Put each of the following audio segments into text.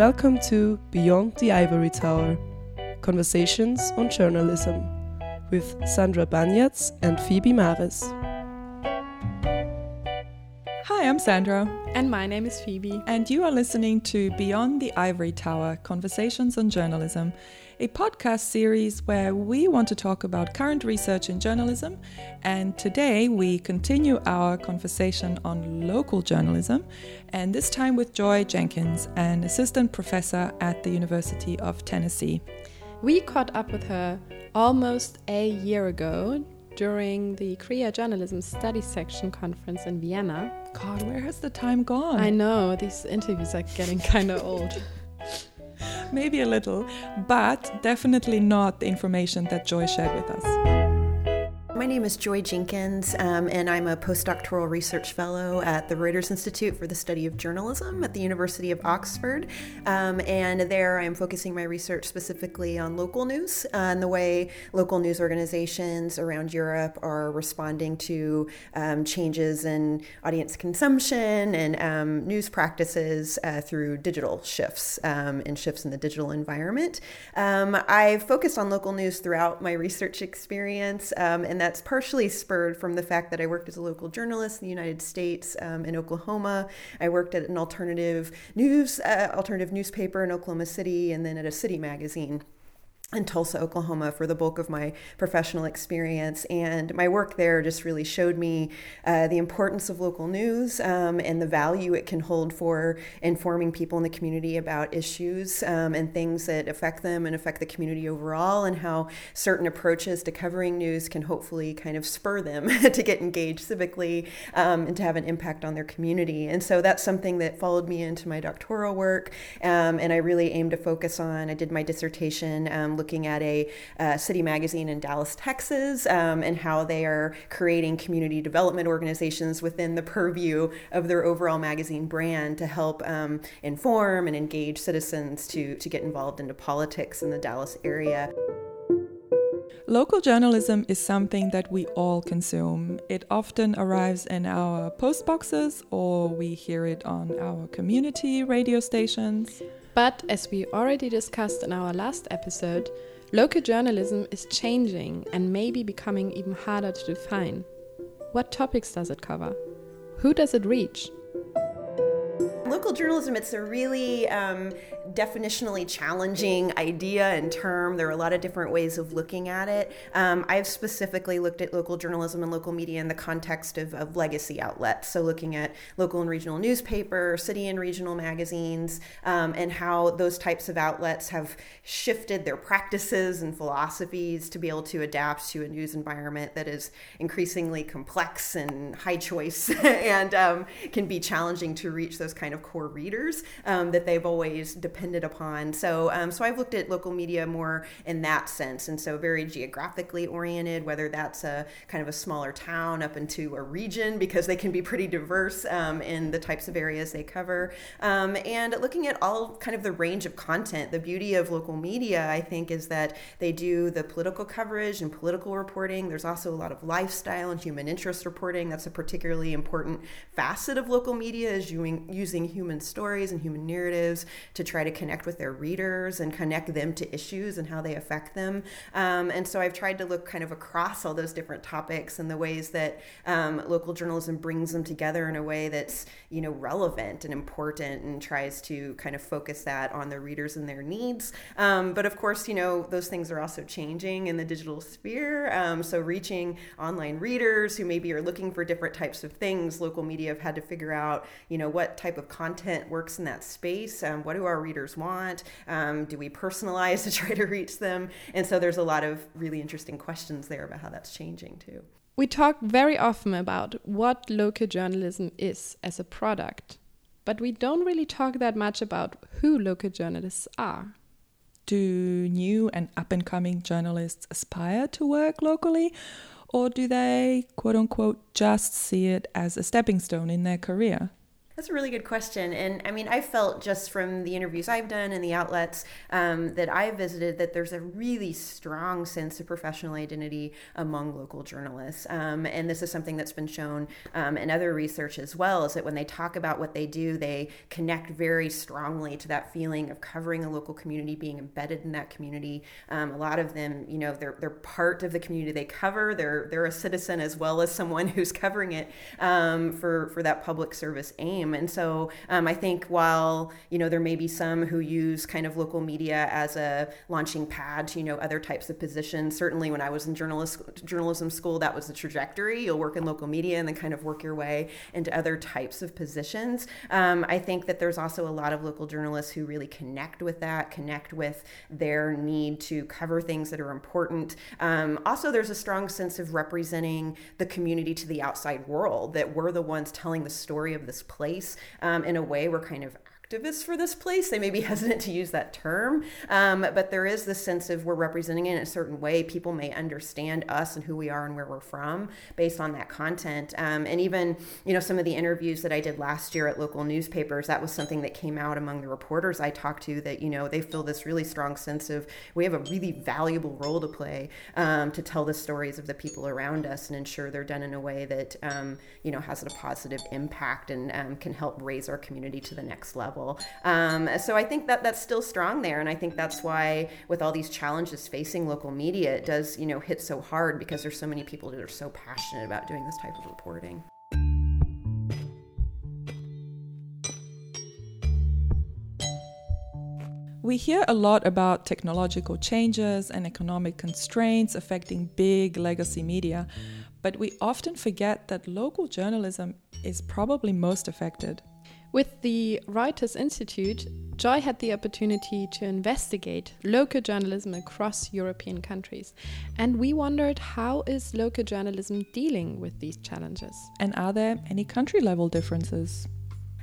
Welcome to Beyond the Ivory Tower Conversations on Journalism with Sandra Banjac and Phoebe Maares. I'm Sandra. And my name is Phoebe. And you are listening to Beyond the Ivory Tower Conversations on Journalism, a podcast series where we want to talk about current research in journalism. And today we continue our conversation on local journalism, and this time with Joy Jenkins, an assistant professor at the University of Tennessee. We caught up with her almost a year ago during the ECREA Journalism Study Section conference in Vienna. God, where has the time gone? I know, these interviews are getting kind of old. Maybe a little, but definitely not the information that Joy shared with us. My name is Joy Jenkins, um, and I'm a postdoctoral research fellow at the Reuters Institute for the Study of Journalism at the University of Oxford. Um, and there I'm focusing my research specifically on local news and the way local news organizations around Europe are responding to um, changes in audience consumption and um, news practices uh, through digital shifts um, and shifts in the digital environment. Um, I've focused on local news throughout my research experience, and that that's partially spurred from the fact that I worked as a local journalist in the United States um, in Oklahoma. I worked at an alternative news, uh, alternative newspaper in Oklahoma City, and then at a city magazine in Tulsa, Oklahoma, for the bulk of my professional experience. And my work there just really showed me uh, the importance of local news um, and the value it can hold for informing people in the community about issues um, and things that affect them and affect the community overall, and how certain approaches to covering news can hopefully kind of spur them to get engaged civically um, and to have an impact on their community. And so that's something that followed me into my doctoral work, um, and I really aimed to focus on. I did my dissertation um, looking at a uh, city magazine in Dallas, Texas, um, and how they are creating community development organizations within the purview of their overall magazine brand to help um, inform and engage citizens to, to get involved into politics in the Dallas area. Local journalism is something that we all consume. It often arrives in our post boxes or we hear it on our community radio stations. But as we already discussed in our last episode, local journalism is changing and maybe becoming even harder to define. What topics does it cover? Who does it reach? Local journalism, it's a really um, definitionally challenging idea and term. There are a lot of different ways of looking at it. Um, I've specifically looked at local journalism and local media in the context of, of legacy outlets. So, looking at local and regional newspaper, city and regional magazines, um, and how those types of outlets have shifted their practices and philosophies to be able to adapt to a news environment that is increasingly complex and high choice and um, can be challenging to reach those kind of core readers um, that they've always depended upon. So, um, so I've looked at local media more in that sense, and so very geographically oriented, whether that's a kind of a smaller town up into a region, because they can be pretty diverse um, in the types of areas they cover, um, and looking at all kind of the range of content. The beauty of local media, I think, is that they do the political coverage and political reporting. There's also a lot of lifestyle and human interest reporting. That's a particularly important facet of local media is using, using human stories and human narratives to try to connect with their readers and connect them to issues and how they affect them. Um, and so I've tried to look kind of across all those different topics and the ways that um, local journalism brings them together in a way that's you know relevant and important and tries to kind of focus that on the readers and their needs. Um, but of course, you know those things are also changing in the digital sphere. Um, so reaching online readers who maybe are looking for different types of things, local media have had to figure out you know what type of content works in that space. Um, what do our readers want? Um, do we personalize to try to reach them? And so there's a lot of really interesting questions there about how that's changing too. We talk very often about what local journalism is as a product, but we don't really talk that much about who local journalists are. Do new and up and coming journalists aspire to work locally? Or do they, quote unquote, just see it as a stepping stone in their career? That's a really good question. And I mean, I felt just from the interviews I've done and the outlets um, that I've visited that there's a really strong sense of professional identity among local journalists. Um, and this is something that's been shown um, in other research as well is that when they talk about what they do, they connect very strongly to that feeling of covering a local community, being embedded in that community. Um, a lot of them, you know, they're, they're part of the community they cover. They're, they're a citizen as well as someone who's covering it um, for, for that public service aim. And so um, I think while, you know, there may be some who use kind of local media as a launching pad to, you know, other types of positions, certainly when I was in journalist, journalism school, that was the trajectory. You'll work in local media and then kind of work your way into other types of positions. Um, I think that there's also a lot of local journalists who really connect with that, connect with their need to cover things that are important. Um, also, there's a strong sense of representing the community to the outside world, that we're the ones telling the story of this place place um, in a way we're kind of activists for this place. They may be hesitant to use that term, um, but there is this sense of we're representing it in a certain way. People may understand us and who we are and where we're from based on that content. Um, and even, you know, some of the interviews that I did last year at local newspapers, that was something that came out among the reporters I talked to that, you know, they feel this really strong sense of we have a really valuable role to play um, to tell the stories of the people around us and ensure they're done in a way that, um, you know, has a positive impact and um, can help raise our community to the next level. Um, so I think that that's still strong there, and I think that's why with all these challenges facing local media, it does you know hit so hard because there's so many people that are so passionate about doing this type of reporting. We hear a lot about technological changes and economic constraints affecting big legacy media, but we often forget that local journalism is probably most affected. With the Reuters Institute, Joy had the opportunity to investigate local journalism across European countries. And we wondered how is local journalism dealing with these challenges? And are there any country level differences?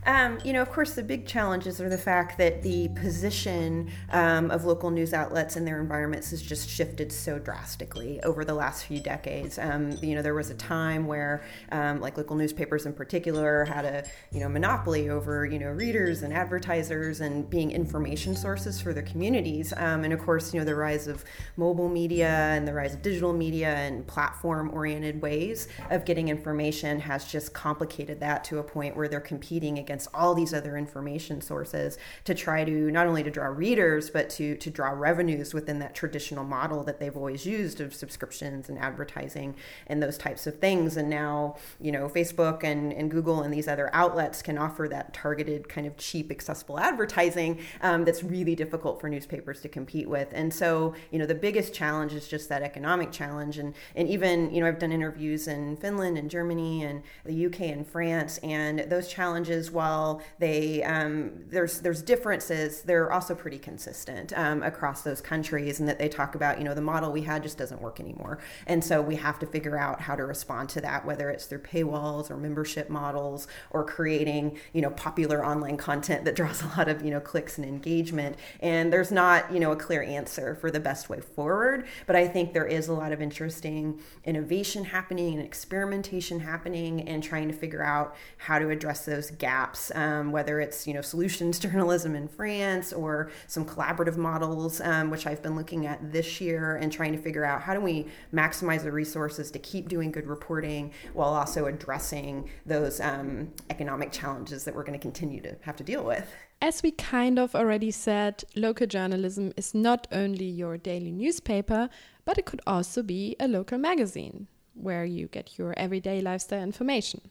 Um, you know, of course, the big challenges are the fact that the position um, of local news outlets and their environments has just shifted so drastically over the last few decades. Um, you know, there was a time where, um, like local newspapers in particular, had a you know monopoly over you know readers and advertisers and being information sources for their communities. Um, and of course, you know, the rise of mobile media and the rise of digital media and platform-oriented ways of getting information has just complicated that to a point where they're competing against against all these other information sources to try to not only to draw readers but to to draw revenues within that traditional model that they've always used of subscriptions and advertising and those types of things. And now you know facebook and, and google and these other outlets can offer that targeted kind of cheap accessible advertising um, that's really difficult for newspapers to compete with. And so you know the biggest challenge is just that economic challenge. And and even you know i've done interviews in finland and germany and the uk and france and those challenges while they um, there's there's differences, they're also pretty consistent um, across those countries, and that they talk about you know the model we had just doesn't work anymore, and so we have to figure out how to respond to that, whether it's through paywalls or membership models or creating you know popular online content that draws a lot of you know clicks and engagement. And there's not you know a clear answer for the best way forward, but I think there is a lot of interesting innovation happening and experimentation happening, and trying to figure out how to address those gaps um, whether it's you know solutions journalism in France or some collaborative models, um, which I've been looking at this year and trying to figure out how do we maximize the resources to keep doing good reporting while also addressing those um, economic challenges that we're going to continue to have to deal with. As we kind of already said, local journalism is not only your daily newspaper, but it could also be a local magazine where you get your everyday lifestyle information.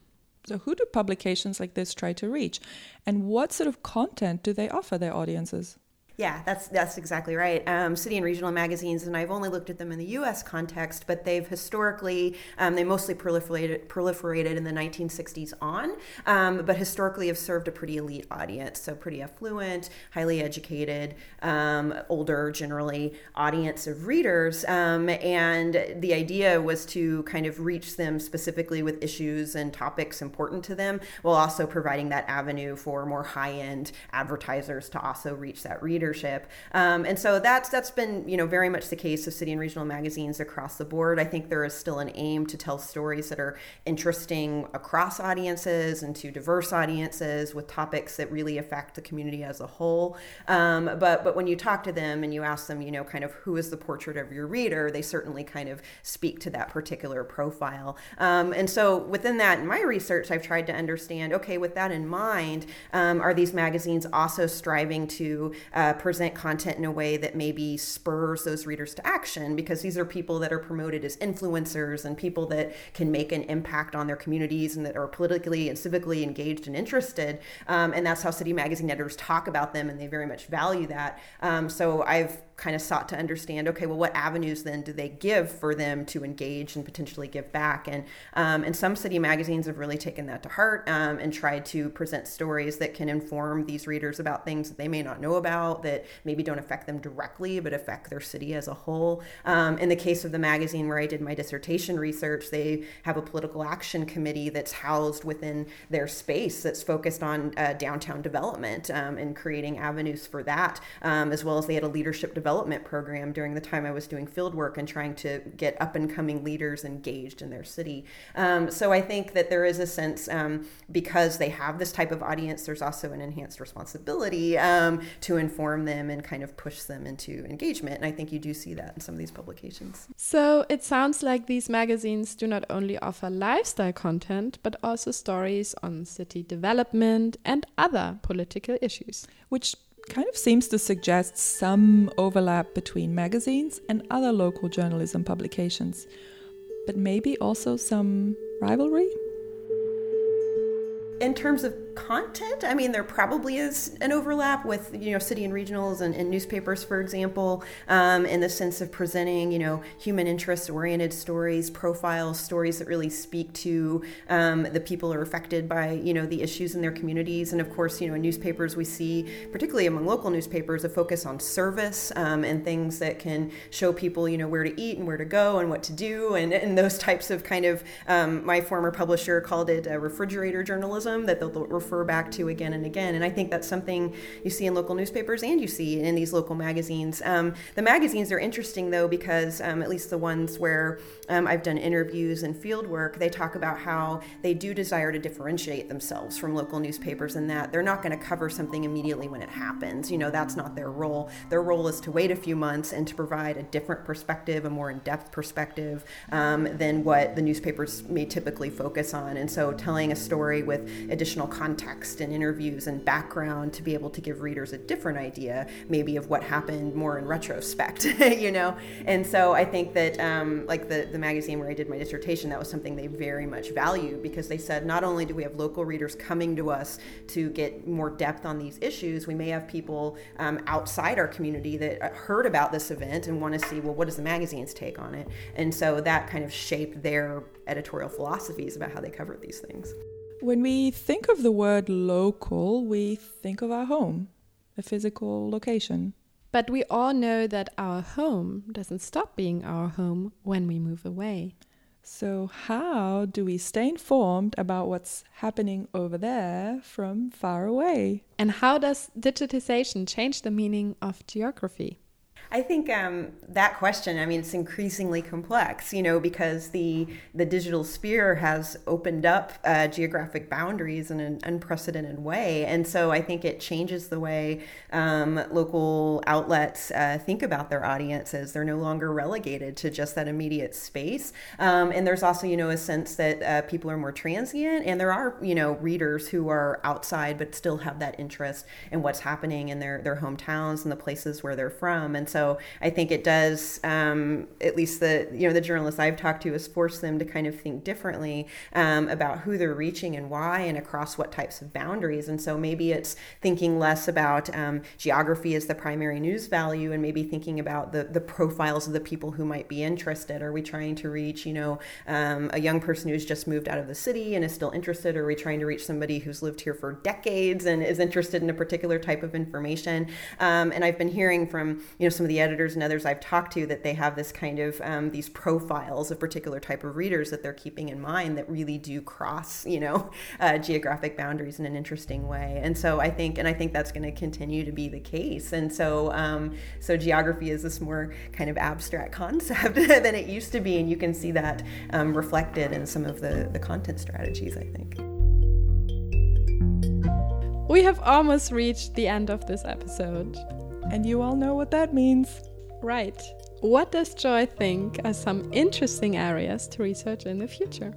So, who do publications like this try to reach? And what sort of content do they offer their audiences? Yeah, that's that's exactly right. Um, city and regional magazines, and I've only looked at them in the U.S. context, but they've historically um, they mostly proliferated proliferated in the 1960s on, um, but historically have served a pretty elite audience, so pretty affluent, highly educated, um, older generally audience of readers, um, and the idea was to kind of reach them specifically with issues and topics important to them, while also providing that avenue for more high end advertisers to also reach that reader readership. Um, and so that's that's been you know very much the case of city and regional magazines across the board. I think there is still an aim to tell stories that are interesting across audiences and to diverse audiences with topics that really affect the community as a whole. Um, but but when you talk to them and you ask them, you know, kind of who is the portrait of your reader, they certainly kind of speak to that particular profile. Um, and so within that, in my research, I've tried to understand. Okay, with that in mind, um, are these magazines also striving to uh, present content in a way that maybe spurs those readers to action? Because these are people that are promoted as influencers and people that can make an impact on their communities and that are politically and civically engaged and interested. Um, and that's how city magazine editors talk about them, and they very much value that. Um, so I've kind of sought to understand okay well what avenues then do they give for them to engage and potentially give back and um, and some city magazines have really taken that to heart um, and tried to present stories that can inform these readers about things that they may not know about that maybe don't affect them directly but affect their city as a whole um, in the case of the magazine where i did my dissertation research they have a political action committee that's housed within their space that's focused on uh, downtown development um, and creating avenues for that um, as well as they had a leadership development program during the time I was doing field work and trying to get up and coming leaders engaged in their city. Um, so I think that there is a sense um, because they have this type of audience, there's also an enhanced responsibility um, to inform them and kind of push them into engagement. And I think you do see that in some of these publications. So it sounds like these magazines do not only offer lifestyle content, but also stories on city development and other political issues. Which kind of seems to suggest some overlap between magazines and other local journalism publications, but maybe also some rivalry? In terms of content. I mean, there probably is an overlap with you know city and regionals and, and newspapers, for example, um, in the sense of presenting you know human interest oriented stories, profiles, stories that really speak to um, the people who are affected by you know the issues in their communities. And of course, you know in newspapers we see, particularly among local newspapers, a focus on service um, and things that can show people you know where to eat and where to go and what to do and, and those types of kind of um, my former publisher called it refrigerator journalism that they'll refer back to again and again. And I think that's something you see in local newspapers and you see in these local magazines. Um, the magazines are interesting though because um, at least the ones where um, I've done interviews and field work, they talk about how they do desire to differentiate themselves from local newspapers and that they're not going to cover something immediately when it happens. You know, that's not their role. Their role is to wait a few months and to provide a different perspective, a more in depth perspective um, than what the newspapers may typically focus on. And so telling a story with additional context and interviews and background to be able to give readers a different idea, maybe of what happened more in retrospect, you know? And so I think that, um, like the, the magazine where I did my dissertation, that was something they very much valued because they said not only do we have local readers coming to us to get more depth on these issues, we may have people um, outside our community that uh, heard about this event and want to see, well, what is the magazine's take on it? And so that kind of shaped their editorial philosophies about how they covered these things. When we think of the word local, we think of our home, a physical location. But we all know that our home doesn't stop being our home when we move away. So, how do we stay informed about what's happening over there from far away? And how does digitization change the meaning of geography? I think um, that question. I mean, it's increasingly complex, you know, because the the digital sphere has opened up uh, geographic boundaries in an unprecedented way, and so I think it changes the way um, local outlets uh, think about their audiences. They're no longer relegated to just that immediate space, um, and there's also, you know, a sense that uh, people are more transient, and there are, you know, readers who are outside but still have that interest in what's happening in their their hometowns and the places where they're from, and so so I think it does, um, at least the you know the journalists I've talked to, has forced them to kind of think differently um, about who they're reaching and why, and across what types of boundaries. And so maybe it's thinking less about um, geography as the primary news value, and maybe thinking about the the profiles of the people who might be interested. Are we trying to reach you know um, a young person who's just moved out of the city and is still interested? Or are we trying to reach somebody who's lived here for decades and is interested in a particular type of information? Um, and I've been hearing from you know some some of the editors and others I've talked to that they have this kind of um, these profiles of particular type of readers that they're keeping in mind that really do cross, you know, uh, geographic boundaries in an interesting way. And so I think, and I think that's going to continue to be the case. And so, um, so geography is this more kind of abstract concept than it used to be, and you can see that um, reflected in some of the the content strategies. I think. We have almost reached the end of this episode. And you all know what that means. Right. What does Joy think are some interesting areas to research in the future?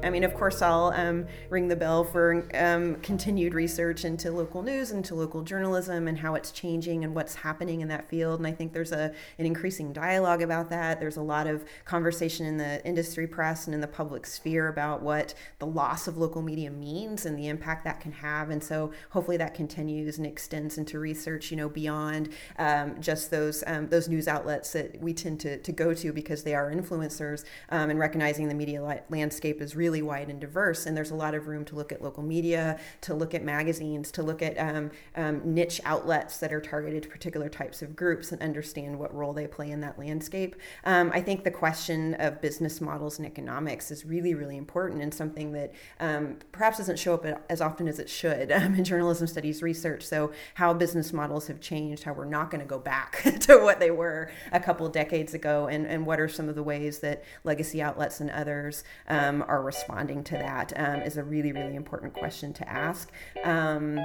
I mean, of course, I'll um, ring the bell for um, continued research into local news, into local journalism, and how it's changing and what's happening in that field. And I think there's a an increasing dialogue about that. There's a lot of conversation in the industry press and in the public sphere about what the loss of local media means and the impact that can have. And so, hopefully, that continues and extends into research. You know, beyond um, just those um, those news outlets that we tend to, to go to because they are influencers, um, and recognizing the media landscape is really really wide and diverse. And there's a lot of room to look at local media, to look at magazines, to look at um, um, niche outlets that are targeted to particular types of groups and understand what role they play in that landscape. Um, I think the question of business models and economics is really, really important and something that um, perhaps doesn't show up as often as it should um, in journalism studies research. So, how business models have changed, how we're not going to go back to what they were a couple decades ago, and, and what are some of the ways that legacy outlets and others um, are responding to that um, is a really, really important question to ask. Um,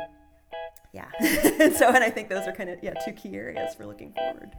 yeah. so, and I think those are kind of, yeah, two key areas for looking forward.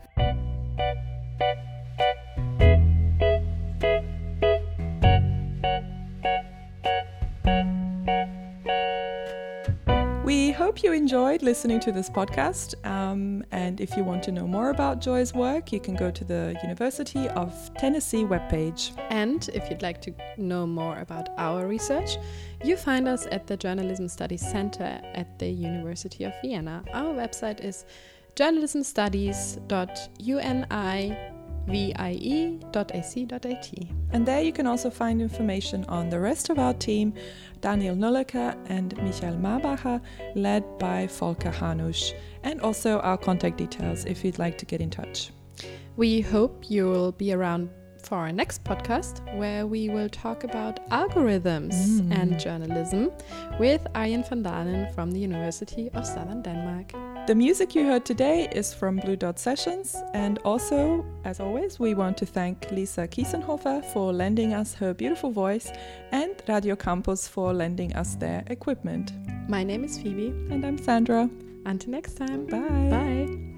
Enjoyed listening to this podcast. Um, and if you want to know more about Joy's work, you can go to the University of Tennessee webpage. And if you'd like to know more about our research, you find us at the Journalism Studies Center at the University of Vienna. Our website is journalismstudies.uni vie.ac.at. And there you can also find information on the rest of our team, Daniel Nölleke and Michael Marbacher, led by Folker Hanusch, and also our contact details if you'd like to get in touch. We hope you will be around for our next podcast, where we will talk about algorithms mm. and journalism with Arjen van Dalen from the University of Southern Denmark. The music you heard today is from Blue Dot Sessions, and also, as always, we want to thank Lisa Kiesenhofer for lending us her beautiful voice and Radio Campus for lending us their equipment. My name is Phoebe. And I'm Sandra. Until next time. Bye. Bye.